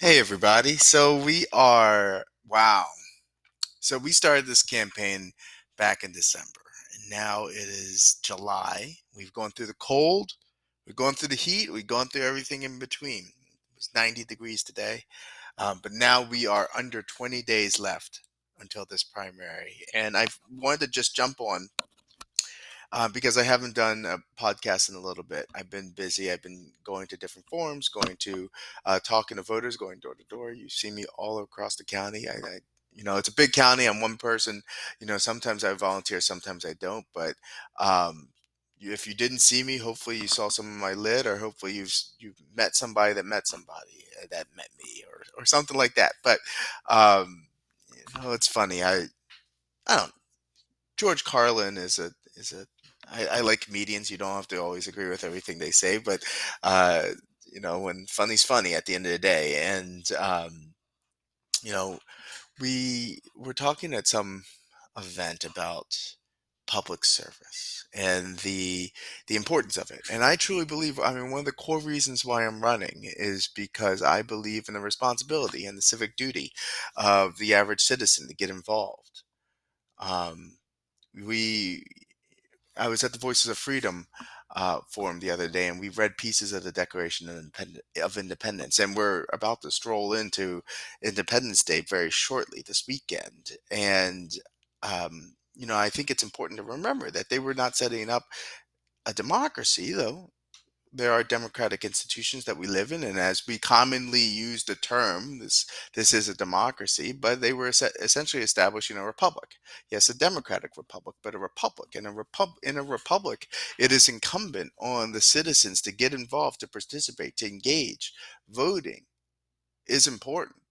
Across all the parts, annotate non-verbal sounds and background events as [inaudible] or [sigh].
Hey, everybody. So we are, wow. So we started this campaign back in December, and now it is July. We've gone through the cold, we've gone through the heat, we've gone through everything in between. It was 90 degrees today, um, but now we are under 20 days left until this primary. And I wanted to just jump on uh, because I haven't done a podcast in a little bit. I've been busy. I've been going to different forums, going to uh, talking to voters, going door to door. You see me all across the county. I, I, you know, it's a big county. I'm one person. You know, sometimes I volunteer, sometimes I don't. But um, if you didn't see me, hopefully you saw some of my lid, or hopefully you've you've met somebody that met somebody uh, that met me, or or something like that. But um, you know, it's funny. I I don't. George Carlin is a is a I, I like comedians. You don't have to always agree with everything they say, but uh, you know, when funny's funny at the end of the day. And um, you know, we were talking at some event about public service and the the importance of it. And I truly believe. I mean, one of the core reasons why I'm running is because I believe in the responsibility and the civic duty of the average citizen to get involved. Um, we I was at the Voices of Freedom uh, forum the other day, and we read pieces of the Declaration of, Independ- of Independence, and we're about to stroll into Independence Day very shortly this weekend. And um, you know, I think it's important to remember that they were not setting up a democracy, though there are democratic institutions that we live in, and as we commonly use the term, this this is a democracy, but they were es- essentially establishing a republic. Yes, a democratic republic, but a republic. In a repub in a republic, it is incumbent on the citizens to get involved, to participate, to engage. Voting is important.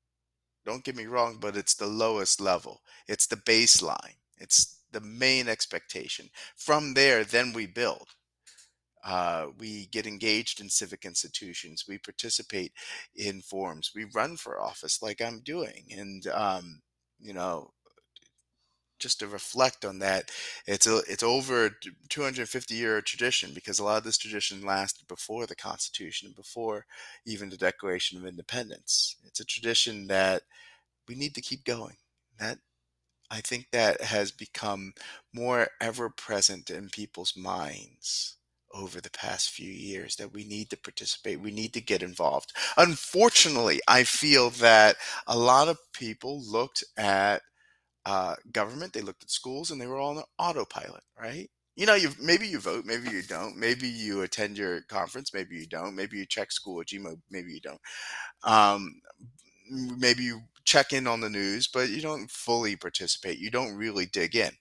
Don't get me wrong, but it's the lowest level. It's the baseline. It's the main expectation. From there, then we build. Uh, we get engaged in civic institutions. We participate in forums. We run for office like I'm doing. And, um, you know, just to reflect on that, it's a it's over a 250 year tradition because a lot of this tradition lasted before the Constitution, and before even the Declaration of Independence. It's a tradition that we need to keep going. That I think that has become more ever present in people's minds over the past few years that we need to participate, we need to get involved. Unfortunately, I feel that a lot of people looked at uh, government, they looked at schools, and they were all on autopilot, right? You know, you maybe you vote, maybe you don't. Maybe you attend your conference, maybe you don't. Maybe you check school at Gmail, maybe you don't. Um, maybe you check in on the news, but you don't fully participate. You don't really dig in.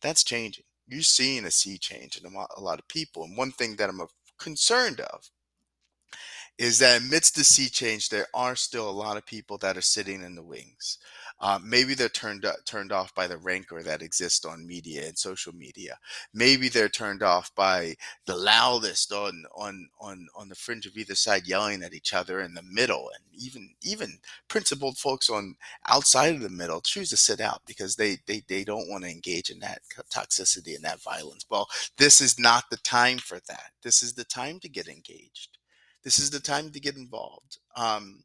That's changing you're seeing a sea change in a lot, of people. And one thing that I'm concerned of is that amidst the sea change, there are still a lot of people that are sitting in the wings. Uh, maybe they're turned turned off by the rancor that exists on media and social media. Maybe they're turned off by the loudest on on on on the fringe of either side yelling at each other in the middle, and even even principled folks on outside of the middle choose to sit out because they they they don't want to engage in that toxicity and that violence. Well, this is not the time for that. This is the time to get engaged this is the time to get involved. Um,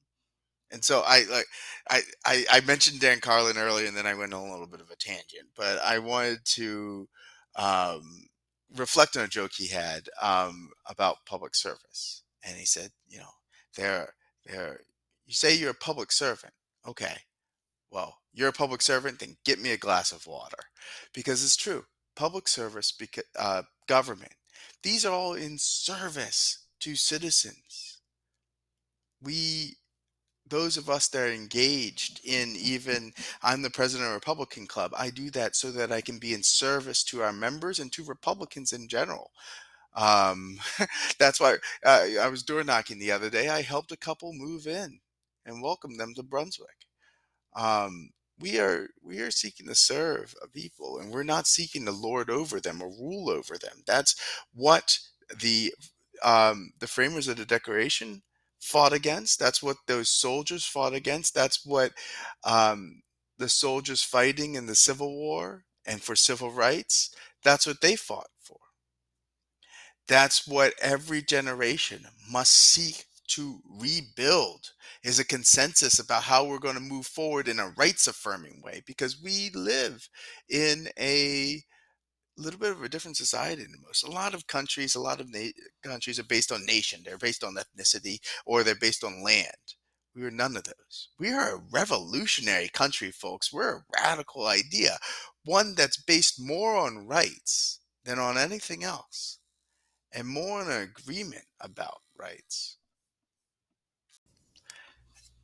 and so I like I, I I mentioned Dan Carlin earlier, and then I went on a little bit of a tangent, but I wanted to um, reflect on a joke he had um, about public service, and he said, you know, there there you say you're a public servant, okay, well you're a public servant, then get me a glass of water, because it's true, public service, because uh, government, these are all in service to citizens. We, those of us that are engaged in even, I'm the president of a Republican Club, I do that so that I can be in service to our members and to Republicans in general. Um, [laughs] that's why uh, I was door knocking the other day. I helped a couple move in and welcome them to Brunswick. Um, we are we are seeking to serve a people, and we're not seeking to lord over them or rule over them. That's what the um, the framers of the Declaration fought against. That's what those soldiers fought against. That's what um, the soldiers fighting in the Civil War and for civil rights, that's what they fought for. That's what every generation must seek to rebuild is a consensus about how we're going to move forward in a rights affirming way because we live in a little bit of a different society than most. A lot of countries, a lot of na- countries are based on nation, they're based on ethnicity, or they're based on land. We are none of those. We are a revolutionary country, folks. We're a radical idea, one that's based more on rights than on anything else, and more on an agreement about rights.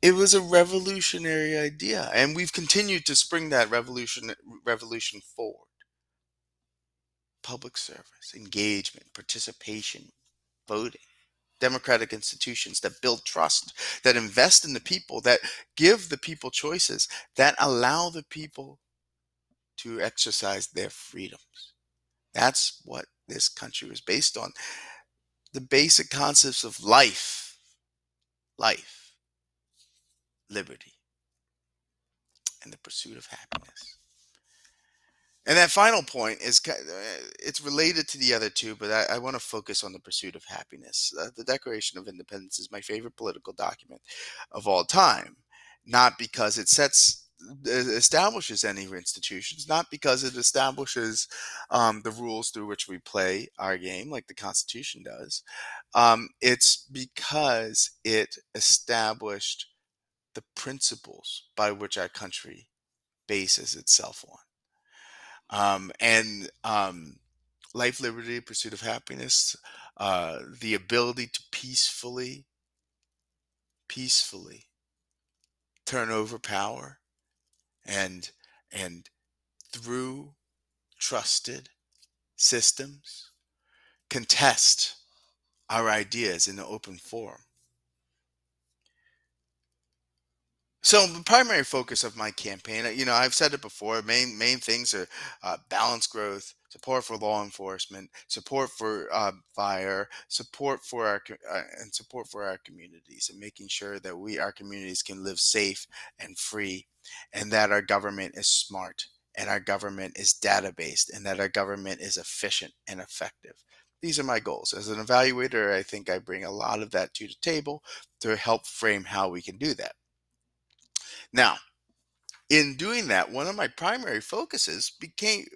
It was a revolutionary idea, and we've continued to spring that revolution revolution forward. Public service, engagement, participation, voting, democratic institutions that build trust, that invest in the people, that give the people choices, that allow the people to exercise their freedoms. That's what this country was based on. The basic concepts of life, life, liberty, and the pursuit of happiness. And that final point is uh, it's related to the other two, but I, I want to focus on the pursuit of happiness. Uh, the Declaration of Independence is my favorite political document of all time, not because it sets uh, establishes any institutions, not because it establishes um, the rules through which we play our game, like the Constitution does. Um, it's because it established the principles by which our country bases itself on. Um, and um, life, liberty, pursuit of happiness, uh, the ability to peacefully, peacefully turn over power and and through trusted systems contest our ideas in the open forum So the primary focus of my campaign, uh, you know, I've said it before. Main main things are uh, balanced growth, support for law enforcement, support for uh, fire, support for our uh, and support for our communities, and making sure that we our communities can live safe and free, and that our government is smart, and our government is data based, and that our government is efficient and effective. These are my goals. As an evaluator, I think I bring a lot of that to the table to help frame how we can do that. Now, in doing that, one of my primary focuses became,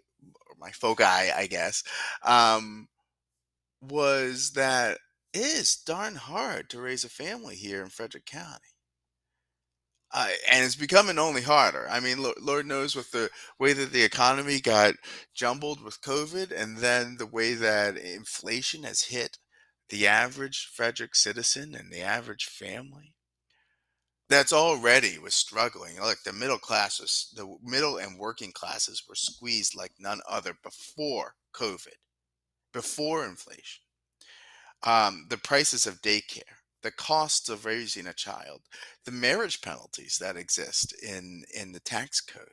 my foci, I guess, um, was that it is darn hard to raise a family here in Frederick County. Uh, and it's becoming only harder. I mean, Lord knows with the way that the economy got jumbled with COVID, and then the way that inflation has hit the average Frederick citizen and the average family that's already was struggling. Like the middle classes, the middle and working classes were squeezed like none other before COVID, before inflation. Um, the prices of daycare, the costs of raising a child, the marriage penalties that exist in in the tax code,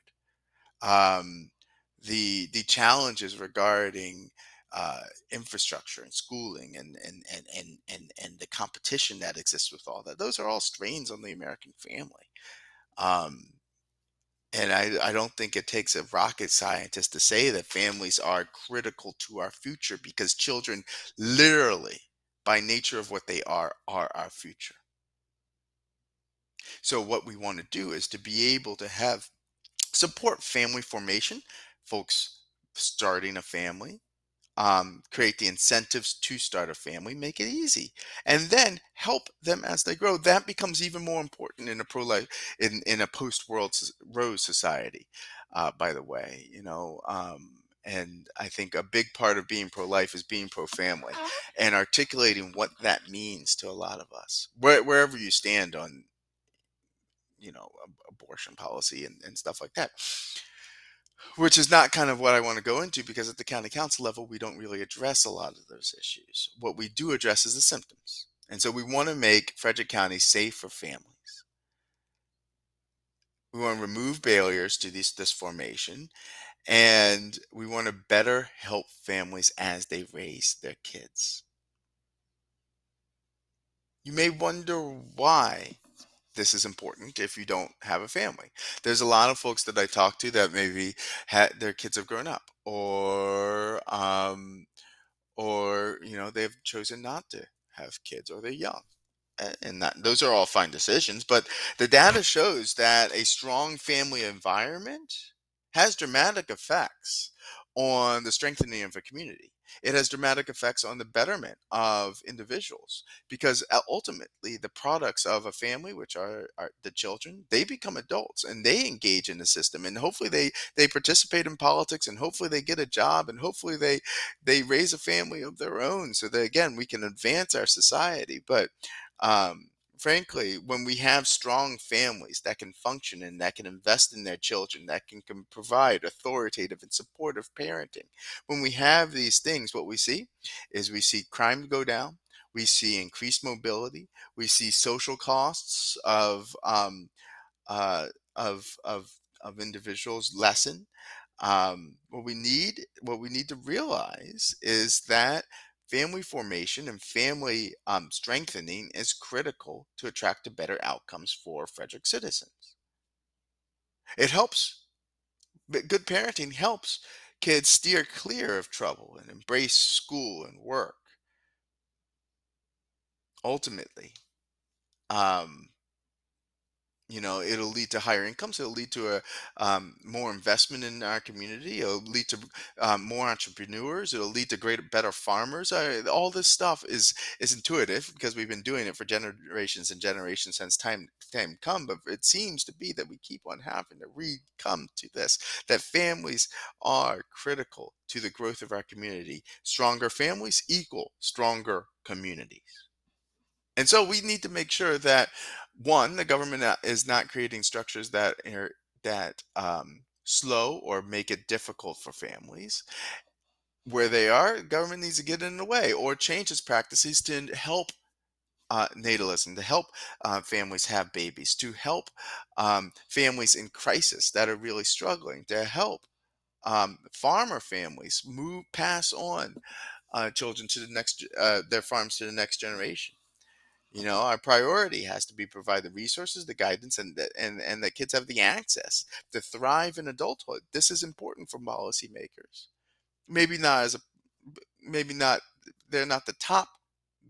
um, the the challenges regarding uh, infrastructure and schooling and, and and and and and the competition that exists with all that. Those are all strains on the American family. Um, and I, I don't think it takes a rocket scientist to say that families are critical to our future because children literally by nature of what they are are our future so what we want to do is to be able to have support family formation folks starting a family um, create the incentives to start a family, make it easy, and then help them as they grow. That becomes even more important in a pro life in in a post world Rose society. Uh, by the way, you know. Um, and I think a big part of being pro life is being pro family uh-huh. and articulating what that means to a lot of us, Where, wherever you stand on, you know, abortion policy and, and stuff like that which is not kind of what I want to go into because at the county council level, we don't really address a lot of those issues. What we do address is the symptoms. And so we want to make Frederick County safe for families. We want to remove barriers to this, this formation, and we want to better help families as they raise their kids. You may wonder why this is important if you don't have a family. There's a lot of folks that I talk to that maybe had their kids have grown up or um or you know they've chosen not to have kids or they're young. and that, those are all fine decisions, but the data shows that a strong family environment has dramatic effects on the strengthening of a community. It has dramatic effects on the betterment of individuals because uh, ultimately the products of a family, which are, are the children, they become adults and they engage in the system and hopefully they they participate in politics and hopefully they get a job and hopefully they they raise a family of their own so that again we can advance our society. But um, frankly, when we have strong families that can function and that can invest in their children, that can, can provide authoritative and supportive parenting, when we have these things, what we see is we see crime go down, we see increased mobility, we see social costs of um, uh, of of of individuals lessen. Um, what we need, what we need to realize is that family formation and family um, strengthening is critical to attract to better outcomes for Frederick citizens. It helps, but good parenting helps kids steer clear of trouble and embrace school and work. Ultimately, um, you know it'll lead to higher incomes it'll lead to a um, more investment in our community it'll lead to um, more entrepreneurs it'll lead to greater better farmers uh, all this stuff is is intuitive because we've been doing it for generations and generations since time time come but it seems to be that we keep on having to re-come to this that families are critical to the growth of our community. Stronger families equal stronger communities. And so we need to make sure that one, the government uh, is not creating structures that are that um, slow or make it difficult for families. Where they are, government needs to get in the way or change its practices to help uh, natalism, to help uh, families have babies, to help um, families in crisis that are really struggling, to help um, farmer families move, pass on uh, children to the next, uh, their farms to the next generation. You know, our priority has to be provide the resources, the guidance, and the, and and the kids have the access to thrive in adulthood. This is important for policymakers. Maybe not as a, maybe not. They're not the top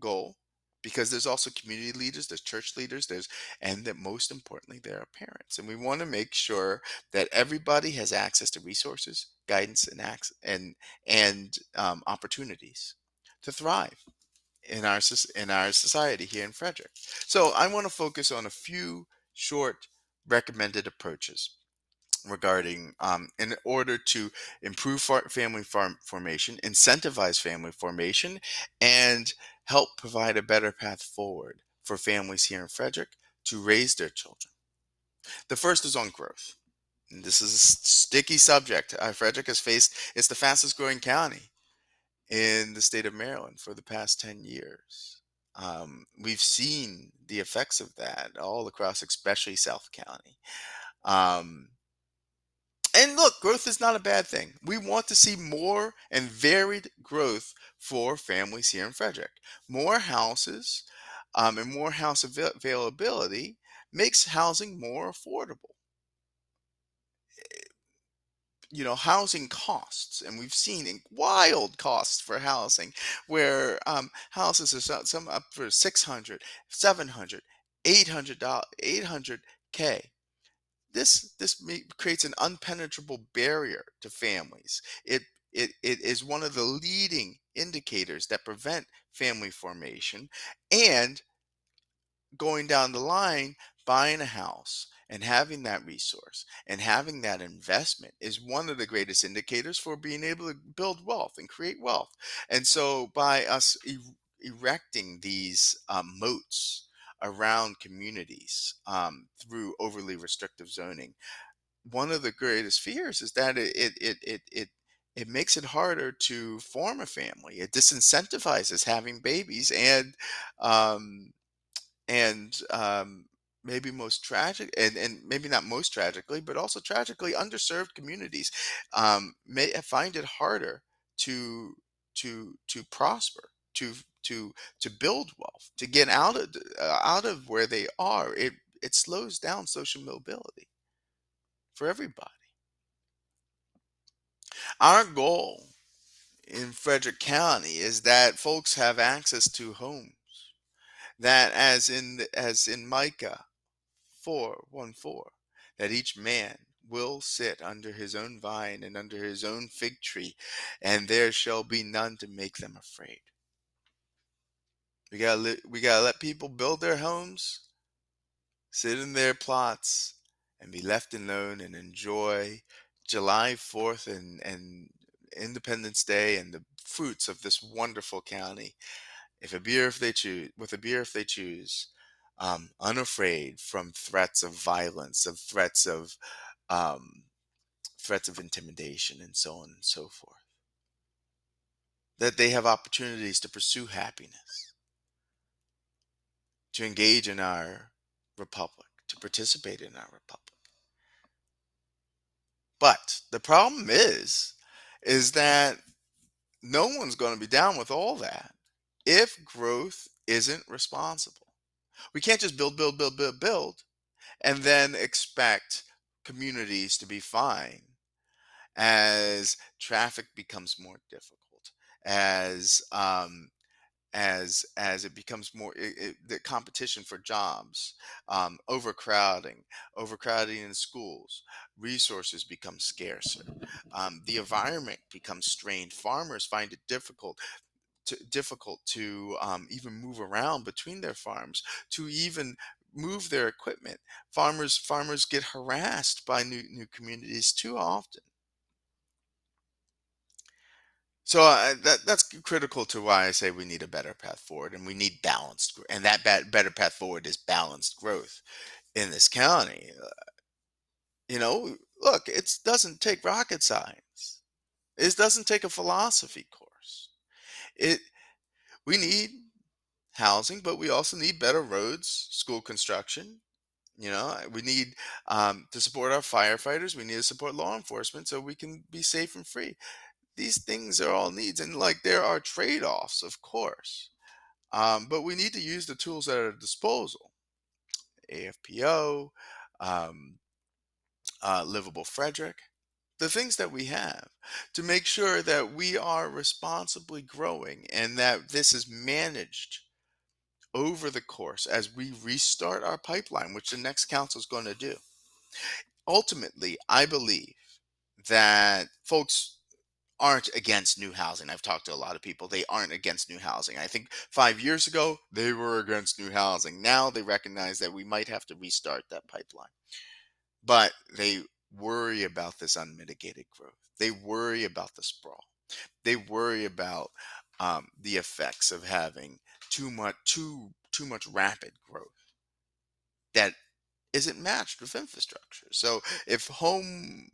goal because there's also community leaders, there's church leaders, there's and that most importantly there are parents, and we want to make sure that everybody has access to resources, guidance, and access, and and um, opportunities to thrive in our in our society here in Frederick. So I want to focus on a few short recommended approaches regarding um, in order to improve family farm formation, incentivize family formation, and help provide a better path forward for families here in Frederick to raise their children. The first is on growth. And this is a sticky subject. Uh, Frederick has faced, it's the fastest growing county in the state of Maryland for the past 10 years. Um, we've seen the effects of that all across, especially South County. Um, and look, growth is not a bad thing. We want to see more and varied growth for families here in Frederick. More houses um, and more house avail- availability makes housing more affordable you know housing costs and we've seen wild costs for housing where um, houses are some, some up for 600 700 800 800k this this creates an unpenetrable barrier to families. It it, it is one of the leading indicators that prevent family formation and going down the line, buying a house and having that resource and having that investment is one of the greatest indicators for being able to build wealth and create wealth. And so, by us erecting these um, moats around communities um, through overly restrictive zoning, one of the greatest fears is that it it it it, it it makes it harder to form a family. It disincentivizes having babies, and um, and um, maybe most tragic and, and maybe not most tragically but also tragically underserved communities um, may find it harder to to to prosper to to to build wealth to get out of uh, out of where they are. It it slows down social mobility for everybody. Our goal in Frederick County is that folks have access to homes that as in as in Micah 4 1 4 that each man will sit under his own vine and under his own fig tree and there shall be none to make them afraid. We gotta li- we gotta let people build their homes sit in their plots and be left alone and enjoy july 4th and and independence day and the fruits of this wonderful county. If a beer if they choose with a beer if they choose um, unafraid from threats of violence of threats of um, threats of intimidation and so on and so forth. That they have opportunities to pursue happiness. To engage in our republic to participate in our republic. But the problem is is that no one's going to be down with all that if growth isn't responsible we can't just build, build, build, build, build, and then expect communities to be fine as traffic becomes more difficult, as um, as as it becomes more it, it, the competition for jobs, um, overcrowding, overcrowding in schools, resources become scarcer, um, the environment becomes strained. Farmers find it difficult to, difficult to um, even move around between their farms, to even move their equipment. Farmers farmers get harassed by new new communities too often. So uh, that that's critical to why I say we need a better path forward, and we need balanced, and that better path forward is balanced growth in this county. Uh, You know, look, it doesn't take rocket science. It doesn't take a philosophy course. It we need housing, but we also need better roads, school construction. You know, we need um, to support our firefighters. We need to support law enforcement so we can be safe and free. These things are all needs, and like there are trade offs, of course. Um, but we need to use the tools at our disposal APFO, um, uh, Livable Frederick, the things that we have to make sure that we are responsibly growing and that this is managed over the course as we restart our pipeline, which the next council is going to do. Ultimately, I believe that folks aren't against new housing. I've talked to a lot of people. They aren't against new housing. I think five years ago, they were against new housing. Now they recognize that we might have to restart that pipeline. But they worry about this unmitigated growth. They worry about the sprawl. They worry about um, the effects of having too much too too much rapid growth that isn't matched with infrastructure. So if home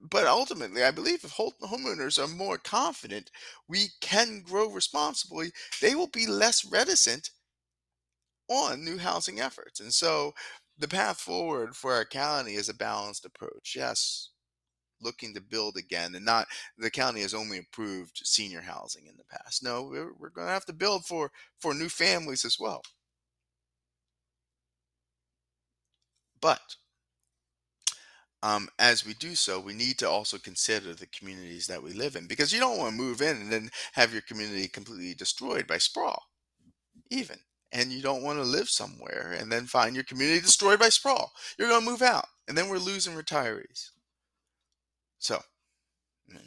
but ultimately, I believe if homeowners are more confident we can grow responsibly, they will be less reticent on new housing efforts. And so the path forward for our county is a balanced approach. Yes, looking to build again and not the county has only approved senior housing in the past. No, we're, we're going to have to build for for new families as well. But um, as we do so, we need to also consider the communities that we live in because you don't want to move in and then have your community completely destroyed by sprawl, even. And you don't want to live somewhere and then find your community destroyed by sprawl. You're going to move out, and then we're losing retirees. So mm,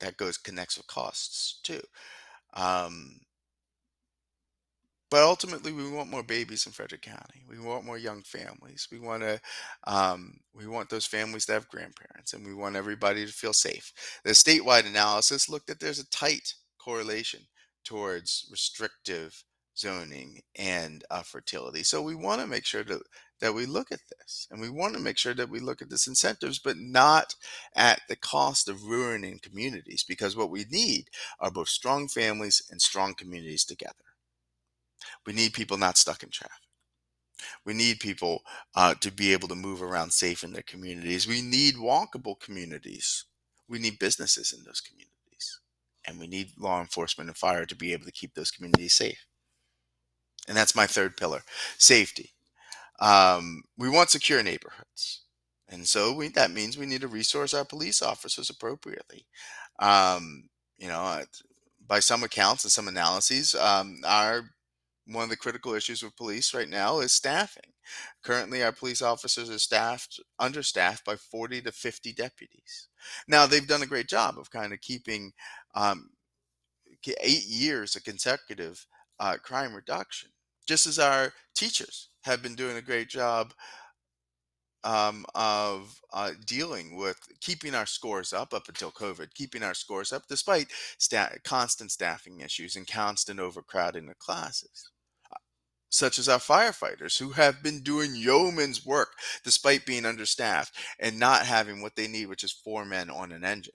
that goes connects with costs too. Um, but ultimately, we want more babies in Frederick County. We want more young families. We want to, um, we want those families to have grandparents, and we want everybody to feel safe. The statewide analysis looked at there's a tight correlation towards restrictive zoning and uh, fertility. So we want to make sure that that we look at this, and we want to make sure that we look at this incentives, but not at the cost of ruining communities. Because what we need are both strong families and strong communities together. We need people not stuck in traffic. We need people uh, to be able to move around safe in their communities. We need walkable communities. We need businesses in those communities. And we need law enforcement and fire to be able to keep those communities safe. And that's my third pillar safety. Um, we want secure neighborhoods. And so we, that means we need to resource our police officers appropriately. Um, you know, by some accounts and some analyses, um, our one of the critical issues with police right now is staffing. Currently, our police officers are staffed, understaffed by 40 to 50 deputies. Now, they've done a great job of kind of keeping um, eight years of consecutive uh, crime reduction, just as our teachers have been doing a great job um, of uh, dealing with keeping our scores up up until COVID, keeping our scores up despite sta- constant staffing issues and constant overcrowding of classes. Uh, Such as our firefighters who have been doing yeoman's work despite being understaffed and not having what they need, which is four men on an engine.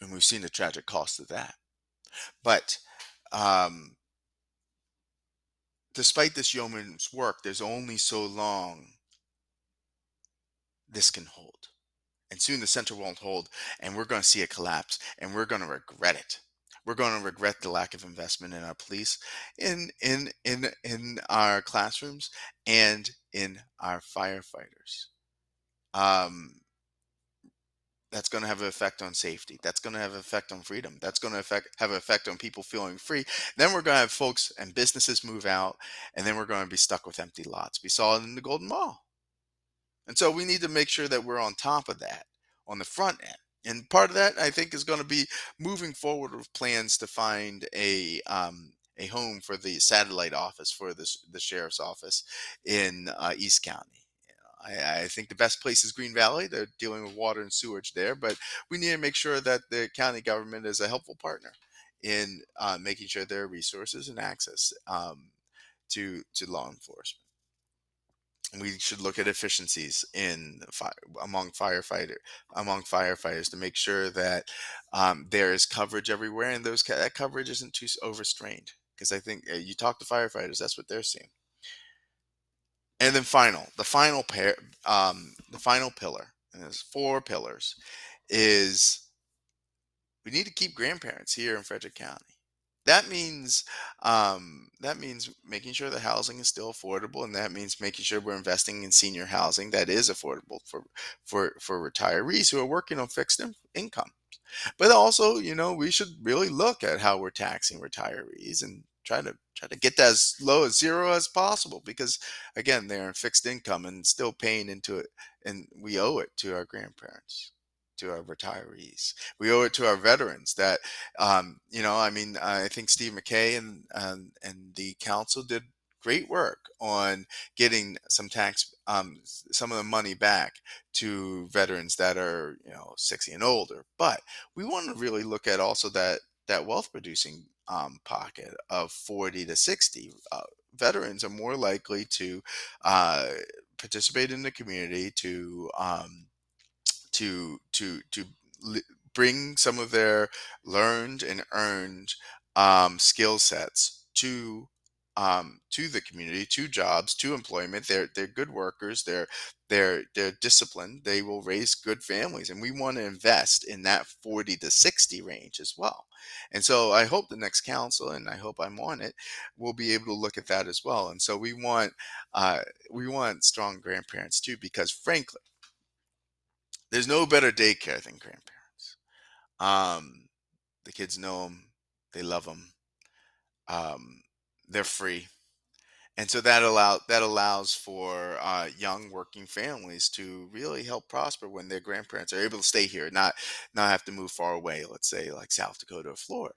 And we've seen the tragic cost of that. But um, despite this yeoman's work, there's only so long this can hold. And soon the center won't hold, and we're going to see a collapse, and we're going to regret it. We're going to regret the lack of investment in our police, in in in in our classrooms, and in our firefighters. Um, that's going to have an effect on safety. That's going to have an effect on freedom. That's going to affect have an effect on people feeling free. Then we're going to have folks and businesses move out, and then we're going to be stuck with empty lots. We saw it in the Golden Mile, and so we need to make sure that we're on top of that on the front end. And part of that, I think, is going to be moving forward with plans to find a um, a home for the satellite office for the the sheriff's office in uh, East County. I, I, think the best place is Green Valley. They're dealing with water and sewage there, but we need to make sure that the county government is a helpful partner in uh, making sure there are resources and access um, to to law enforcement. We should look at efficiencies in fire, among firefighter among firefighters to make sure that um, there is coverage everywhere, and those that coverage isn't too overstrained. Because I think uh, you talk to firefighters, that's what they're seeing and then final the final pair um the final pillar and there's four pillars is we need to keep grandparents here in frederick county. That means um, that means making sure the housing is still affordable and that means making sure we're investing in senior housing that is affordable for for for retirees who are working on fixed in- income but also you know we should really look at how we're taxing retirees and try to try to get that as low as zero as possible because again they're in fixed income and still paying into it and we owe it to our grandparents to our retirees. We owe it to our veterans that um, you know i mean i think steve mckay and and, and the council did great work on getting some tax um, some of the money back to veterans that are you know 60 and older. But we want to really look at also that that wealth producing um, pocket of 40 to 60. Uh, veterans are more likely to uh, participate in the community, to um, to to to bring some of their learned and earned um, skill sets to um, to the community, to jobs, to employment. They're they're good workers. They're they're they're disciplined. They will raise good families, and we want to invest in that forty to sixty range as well. And so I hope the next council, and I hope I'm on it, will be able to look at that as well. And so we want uh, we want strong grandparents too, because frankly, there's no better daycare than grandparents. Um, the kids know them, they love them. Um, they're free. And so that allow that allows for uh, young working families to really help prosper when their grandparents are able to stay here not not have to move far away let's say like south dakota or florida.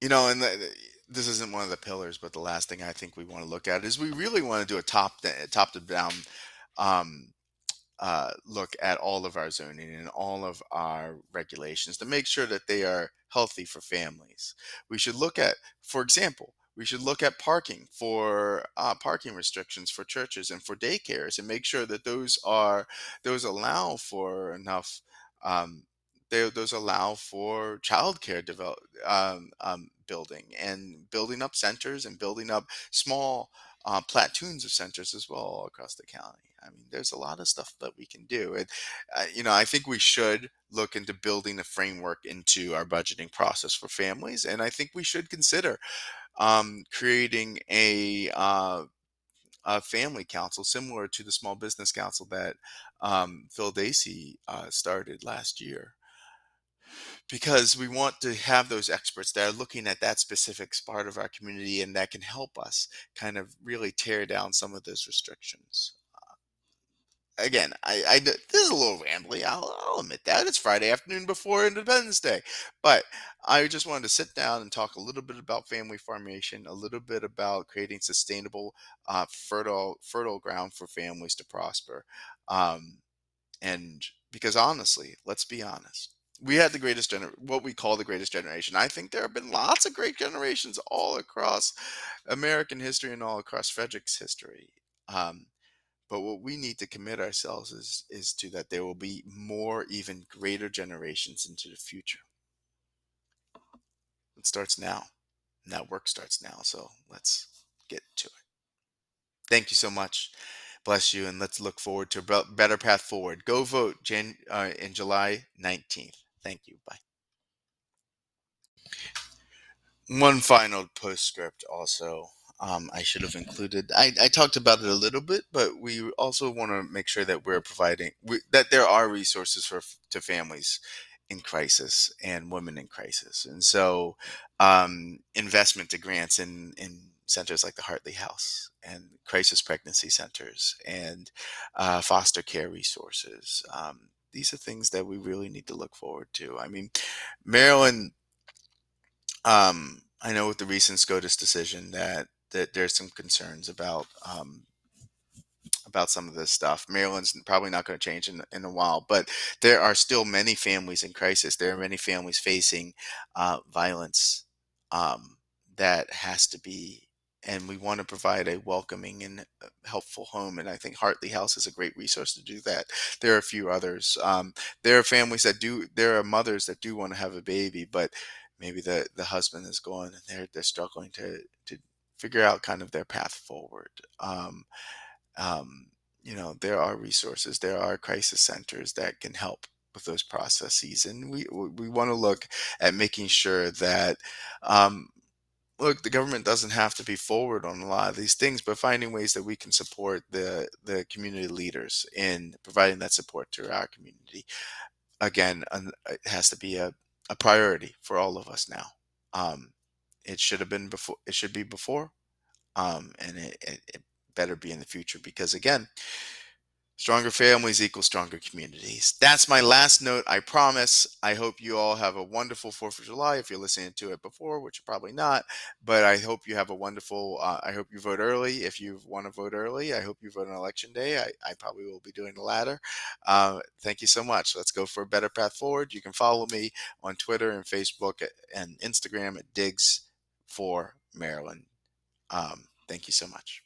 You know and the, this isn't one of the pillars but the last thing i think we want to look at is we really want to do a top top to down um, uh, look at all of our zoning and all of our regulations to make sure that they are healthy for families. We should look at, for example, we should look at parking for uh, parking restrictions for churches and for daycares and make sure that those are those allow for enough um, they, those allow for childcare develop um, um, building and building up centers and building up small uh, platoons of centers as well all across the county. I mean, there's a lot of stuff that we can do, and uh, you know, I think we should look into building a framework into our budgeting process for families, and I think we should consider um, creating a uh, a family council similar to the small business council that um, Phil Dacey uh, started last year because we want to have those experts that are looking at that specific part of our community and that can help us kind of really tear down some of those restrictions. Uh, again, I, I this is a little rambly. I'll, I'll admit that it's Friday afternoon before Independence Day, but I just wanted to sit down and talk a little bit about family formation, a little bit about creating sustainable, uh, fertile, fertile ground for families to prosper, um, and because honestly, let's be honest we had the greatest gener what we call the greatest generation. I think there have been lots of great generations all across American history and all across Frederick's history. Um, but what we need to commit ourselves is is to that there will be more, even greater generations into the future. It starts now. And that work starts now. So let's get to it. Thank you so much bless you and let's look forward to a better path forward go vote Jan- uh, in july 19th Thank you. Bye. One final postscript also. Um, I should have included. I, I talked about it a little bit, but we also want to make sure that we're providing we, that there are resources for to families in crisis and women in crisis, and so um, investment to grants in in centers like the Heartly House and crisis pregnancy centers and uh, foster care resources. Um, these are things that we really need to look forward to. I mean, Maryland, um, I know with the recent SCOTUS decision that that there's some concerns about um, about some of this stuff. Maryland's probably not going to change in, in a while, but there are still many families in crisis. There are many families facing uh, violence um, that has to be and we want to provide a welcoming and uh, helpful home. And I think Heartly House is a great resource to do that. There are a few others. Um, there are families that do. There are mothers that do want to have a baby, but maybe the the husband is gone and they're they're struggling to to figure out kind of their path forward. Um, um, you know, there are resources. There are crisis centers that can help with those processes, and we we want to look at making sure that um, look, the government doesn't have to be forward on a lot of these things, but finding ways that we can support the the community leaders in providing that support to our community. Again, it has to be a, a priority for all of us now. Um, it should have been before. It should be before, um, and it, it, it better be in the future because again, Stronger families equal stronger communities. That's my last note. I promise. I hope you all have a wonderful 4th of July if you're listening to it before, which you're probably not. But I hope you have a wonderful, uh, I hope you vote early. If you want to vote early, I hope you vote on election day. I, I probably will be doing the latter. Uh, thank you so much. Let's go for a better path forward. You can follow me on Twitter and Facebook and Instagram at Diggs for Maryland. Um, thank you so much.